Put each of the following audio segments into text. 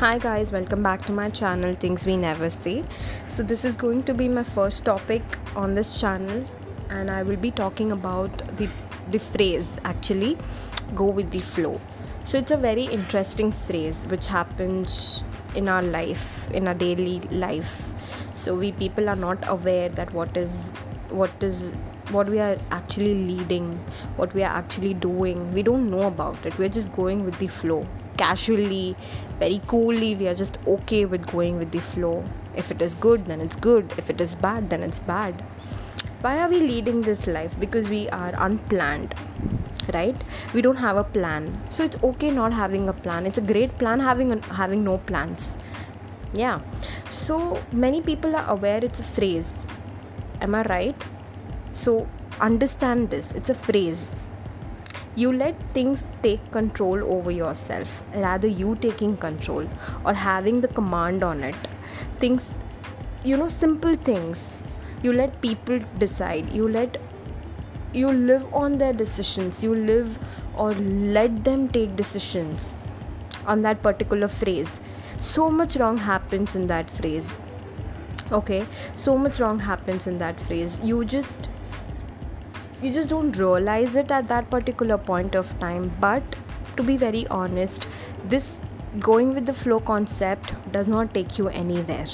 Hi guys, welcome back to my channel Things We Never see So this is going to be my first topic on this channel and I will be talking about the the phrase actually go with the flow. So it's a very interesting phrase which happens in our life, in our daily life. So we people are not aware that what is what is what we are actually leading, what we are actually doing. We don't know about it. We're just going with the flow casually, very coolly. We are just okay with going with the flow. If it is good, then it's good. If it is bad, then it's bad. Why are we leading this life? Because we are unplanned, right? We don't have a plan. So it's okay not having a plan. It's a great plan having a, having no plans. Yeah. So many people are aware it's a phrase. Am I right? So understand this. It's a phrase you let things take control over yourself rather you taking control or having the command on it. Things you know simple things. You let people decide. You let you live on their decisions. You live or let them take decisions on that particular phrase. So much wrong happens in that phrase. Okay? So much wrong happens in that phrase. You just you just don't realize it at that particular point of time. But to be very honest this going with the flow concept does not take you anywhere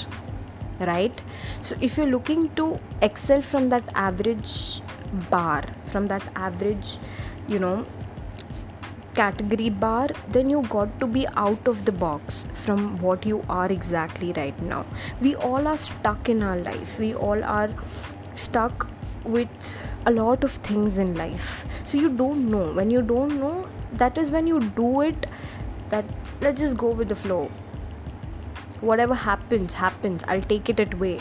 right? So if you're looking to excel from that average bar from that average you know category bar then you got to be out of the box from what you are exactly right now. We all are stuck in our life. We all are stuck with a lot of things in life. So you don't know. When you don't know that is when you do it that let's just go with the flow. Whatever happens happens. I'll take it away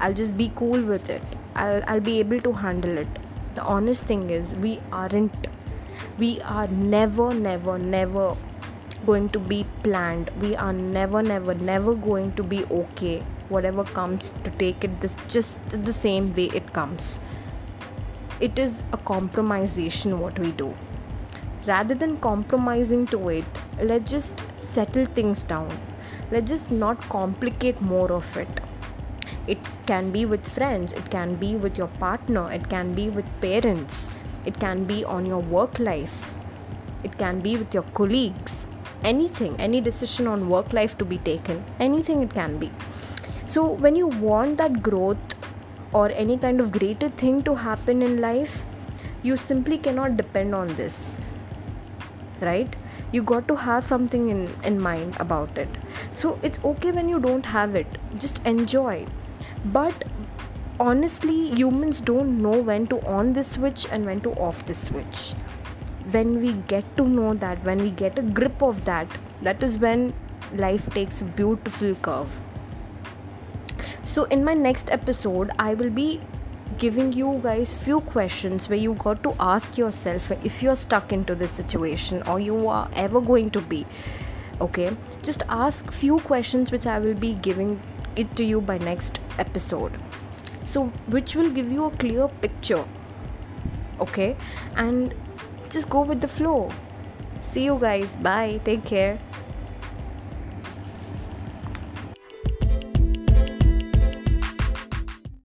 i'll just be cool with it. I'll, I'll be able to handle it. The honest thing is we aren't. We are never never never going to be planned. We are never never never going to be okay. Whatever comes to take it this just the same way it comes it is a compromisation what we do. Rather than compromising to it let's just settle things down. Let's just not complicate more of it. It can be with friends it can be with your partner it can be with parents it can be on your work life it can be with your colleagues. Anything any decision on work life to be taken anything it can be. So when you want that growth or any kind of greater thing to happen in life you simply cannot depend on this right? You got to have something in in mind about it. So it's okay when you don't have it. Just enjoy. But honestly humans don't know when to on the switch and when to off the switch. When we get to know that when we get a grip of that that is when life takes a beautiful curve so in my next episode i will be giving you guys few questions where you got to ask yourself if you're stuck into this situation or you are ever going to be okay? Just ask few questions which i will be giving it to you by next episode. So which will give you a clear picture okay? And just go with the flow. See you guys. Bye. Take care